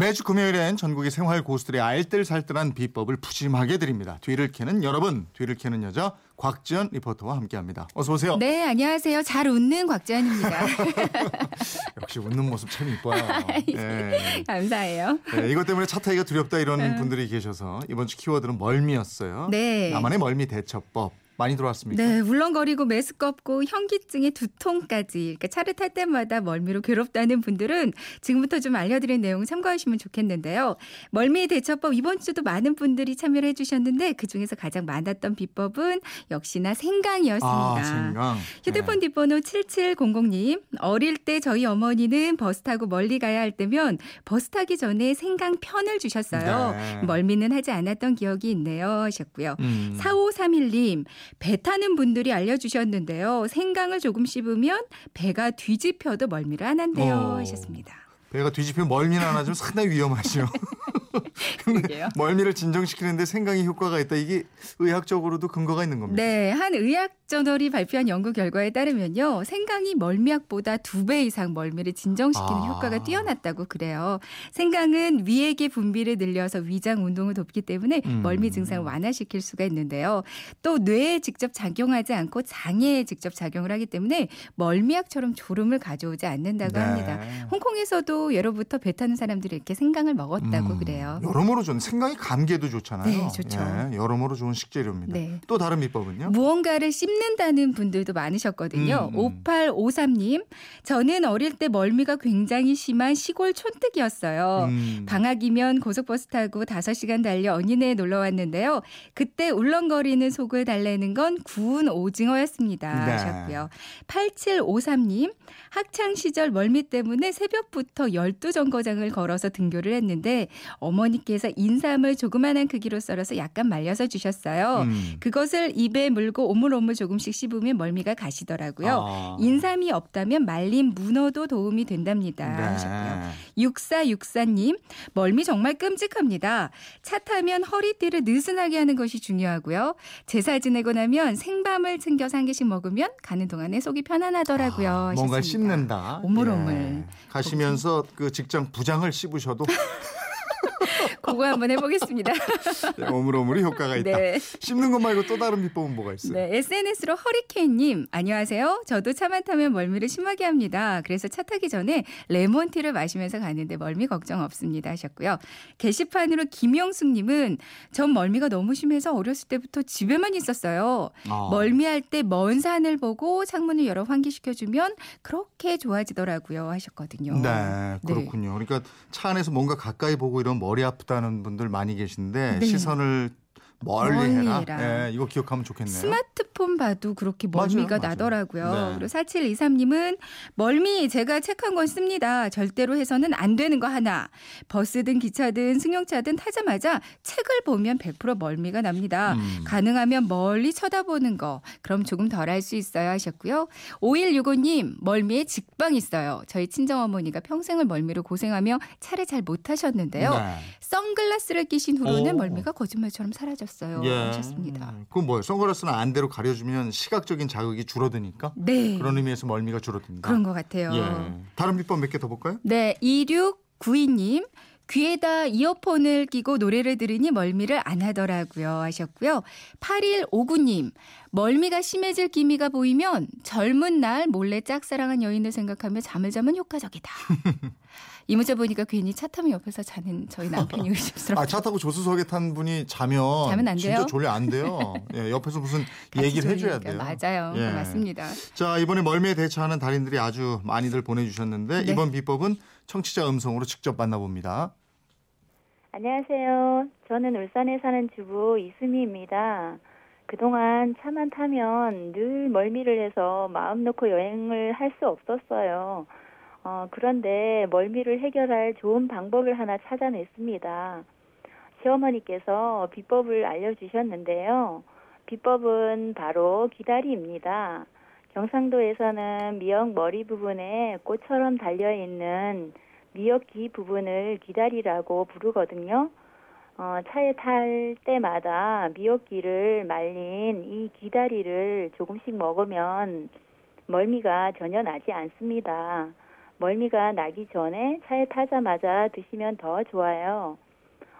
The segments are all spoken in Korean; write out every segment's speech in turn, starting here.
매주 금요일엔 전국의 생활 고수들의 알뜰살뜰한 비법을 푸짐하게 드립니다. 뒤를 캐는 여러분, 뒤를 캐는 여자 곽지연 리포터와 함께합니다. 어서 오세요. 네, 안녕하세요. 잘 웃는 곽지연입니다. 역시 웃는 모습 참 이뻐요. 네. 감사해요. 네, 이것 때문에 차 타기가 두렵다 이런 분들이 계셔서 이번 주 키워드는 멀미였어요. 네. 나만의 멀미 대처법. 많이 들어왔습니까? 네, 울렁거리고 메스껍고 현기증에 두통까지 그러니까 차를 탈 때마다 멀미로 괴롭다는 분들은 지금부터 좀 알려드린 내용 참고하시면 좋겠는데요. 멀미 대처법 이번 주도 많은 분들이 참여를 해주셨는데 그 중에서 가장 많았던 비법은 역시나 생강이었습니다. 아, 생강. 휴대폰 네. 뒷번호 7700님. 어릴 때 저희 어머니는 버스 타고 멀리 가야 할 때면 버스 타기 전에 생강 편을 주셨어요. 네. 멀미는 하지 않았던 기억이 있네요 하셨고요. 음. 4531님, 배 타는 분들이 알려주셨는데요. 생강을 조금 씹으면 배가 뒤집혀도 멀미를 안 한대요 어. 하셨습니다. 배가 뒤집히면 멀미는 안 하지만 상당히 위험하죠. 근데 그러게요. 멀미를 진정시키는데 생강이 효과가 있다. 이게 의학적으로도 근거가 있는 겁니다. 네, 한 의학 저널이 발표한 연구 결과에 따르면요. 생강이 멀미약보다 두 배 이상 멀미를 진정시키는 아. 효과가 뛰어났다고 그래요. 생강은 위액의 분비를 늘려서 위장 운동을 돕기 때문에 음. 멀미 증상을 완화시킬 수가 있는데요. 또 뇌에 직접 작용하지 않고 장애에 직접 작용을 하기 때문에 멀미약처럼 졸음을 가져오지 않는다고 네. 합니다. 홍콩에서도 예로부터 배 타는 사람들이 이렇게 생강을 먹었다고 음, 그래요. 여러모로 좋은 생강이 감기에도 좋잖아요. 네, 좋죠. 예, 여러모로 좋은 식재료입니다. 네. 또 다른 비법은요? 무언가를 씹는다는 분들도 많으셨거든요. 음, 음. 5853님, 저는 어릴 때 멀미가 굉장히 심한 시골 촌뜨기였어요. 음. 방학이면 고속버스 타고 5시간 달려 언니네 놀러 왔는데요. 그때 울렁거리는 속을 달래는 건 구운 오징어였습니다. 네. 하셨고요. 8753님, 학창 시절 멀미 때문에 새벽부터 12정거장을 걸어서 등교를 했는데 어머니께서 인삼을 조그만한 크기로 썰어서 약간 말려서 주셨어요. 음. 그것을 입에 물고 오물오물 조금씩 씹으면 멀미가 가시더라고요. 아. 인삼이 없다면 말린 문어도 도움이 된답니다. 네. 하셨고요. 6464님, 멀미 정말 끔찍합니다. 차 타면 허리띠를 느슨하게 하는 것이 중요하고요. 제사 지내고 나면 생밤을 챙겨서 한 개씩 먹으면 가는 동안에 속이 편안하더라고요. 아, 하셨습니다. 씹는다. 오물오물. 예. 가시면서 그 직장 부장을 씹으셔도 그거 한번 해보겠습니다. 네, 오물오물이 효과가 있다. 네. 씹는 것 말고 또 다른 비법은 뭐가 있어요? 네, SNS로 허리케인님, 안녕하세요. 저도 차만 타면 멀미를 심하게 합니다. 그래서 차 타기 전에 레몬티를 마시면서 가는데 멀미 걱정 없습니다. 하셨고요. 게시판으로 김영숙님은 전 멀미가 너무 심해서 어렸을 때부터 집에만 있었어요. 아. 멀미할 때 먼 산을 보고 창문을 열어 환기시켜주면 그렇게 좋아지더라고요. 하셨거든요. 네, 그렇군요. 그러니까 차 안에서 뭔가 가까이 보고 이런 머리 아프다는 분들 많이 계신데 네. 시선을 멀리 멀리 해라. 해라. 예, 이거 기억하면 좋겠네요. 스마트 폰 봐도 그렇게 멀미가 맞아요. 나더라고요. 네. 그리고 4723님은 멀미 제가 책 한 권 씁니다. 절대로 해서는 안 되는 거 하나. 버스든 기차든 승용차든 타자마자 책을 보면 100% 멀미가 납니다. 음. 가능하면 멀리 쳐다보는 거. 그럼 조금 덜 할 수 있어요 하셨고요. 5165님 멀미에 직방 있어요. 저희 친정어머니가 평생을 멀미로 고생하며 차를 잘못 타셨는데요. 네. 선글라스를 끼신 후로는 오. 멀미가 거짓말처럼 사라졌어요. 예. 하셨습니다. 그건 뭐예요? 선글라스는 안대로 가려 주면 시각적인 자극이 줄어드니까 네. 그런 의미에서 멀미가 줄어든다. 그런 것 같아요. 예. 다른 비법 몇 개 더 볼까요? 네, 2692님. 귀에다 이어폰을 끼고 노래를 들으니 멀미를 안 하더라고요 하셨고요. 8159님. 멀미가 심해질 기미가 보이면 젊은 날 몰래 짝사랑한 여인을 생각하며 잠을 자면 효과적이다. 이 문자 보니까 괜히 차 타면 옆에서 자는 저희 남편이 의심스럽다. 아, 차 타고 조수석에 탄 분이 자면 자면 안 진짜 돼요? 졸려 안 돼요. 예, 옆에서 무슨 얘기를 해줘야 돼요. 맞아요. 예. 맞습니다. 자, 이번에 멀미에 대처하는 달인들이 아주 많이들 보내주셨는데 네. 이번 비법은 청취자 음성으로 직접 만나봅니다. 안녕하세요. 저는 울산에 사는 주부 이수미입니다. 그동안 차만 타면 늘 멀미를 해서 마음 놓고 여행을 할 수 없었어요. 어, 그런데 멀미를 해결할 좋은 방법을 하나 찾아냈습니다. 시어머니께서 비법을 알려주셨는데요. 비법은 바로 기다리입니다. 경상도에서는 미역 머리 부분에 꽃처럼 달려있는 미역귀 부분을 기다리라고 부르거든요. 어, 차에 탈 때마다 미역기를 말린 이 귀다리를 조금씩 먹으면 멀미가 전혀 나지 않습니다. 멀미가 나기 전에 차에 타자마자 드시면 더 좋아요.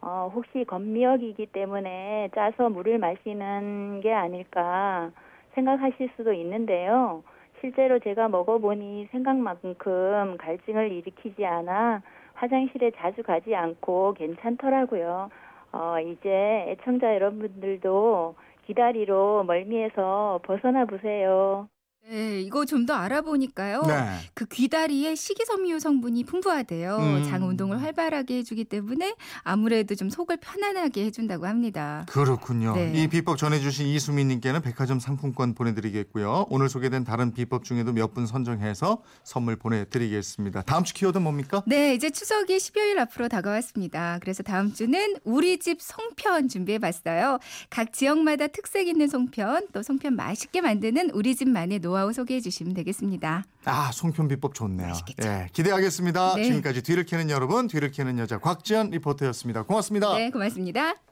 어, 혹시 건미역이기 때문에 짜서 물을 마시는 게 아닐까 생각하실 수도 있는데요. 실제로 제가 먹어보니 생각만큼 갈증을 일으키지 않아 화장실에 자주 가지 않고 괜찮더라고요. 어, 이제 애청자 여러분들도 기다리로 멀미에서 벗어나 보세요. 네, 이거 좀 더 알아보니까요. 네. 그 귀다리에 식이섬유 성분이 풍부하대요. 음. 장 운동을 활발하게 해주기 때문에 아무래도 좀 속을 편안하게 해준다고 합니다. 그렇군요. 네. 이 비법 전해주신 이수민님께는 백화점 상품권 보내드리겠고요. 오늘 소개된 다른 비법 중에도 몇 분 선정해서 선물 보내드리겠습니다. 다음 주 키워드 뭡니까? 네, 이제 추석이 10여일 앞으로 다가왔습니다. 그래서 다음 주는 우리 집 송편 준비해봤어요. 각 지역마다 특색 있는 송편, 또 송편 맛있게 만드는 우리 집만의 노하우 소개해 주시면 되겠습니다. 아, 송편 비법 좋네요. 맛있겠죠? 예, 기대하겠습니다. 네. 지금까지 뒤를 캐는 여러분, 뒤를 캐는 여자 곽지연 리포터였습니다. 고맙습니다. 네, 고맙습니다.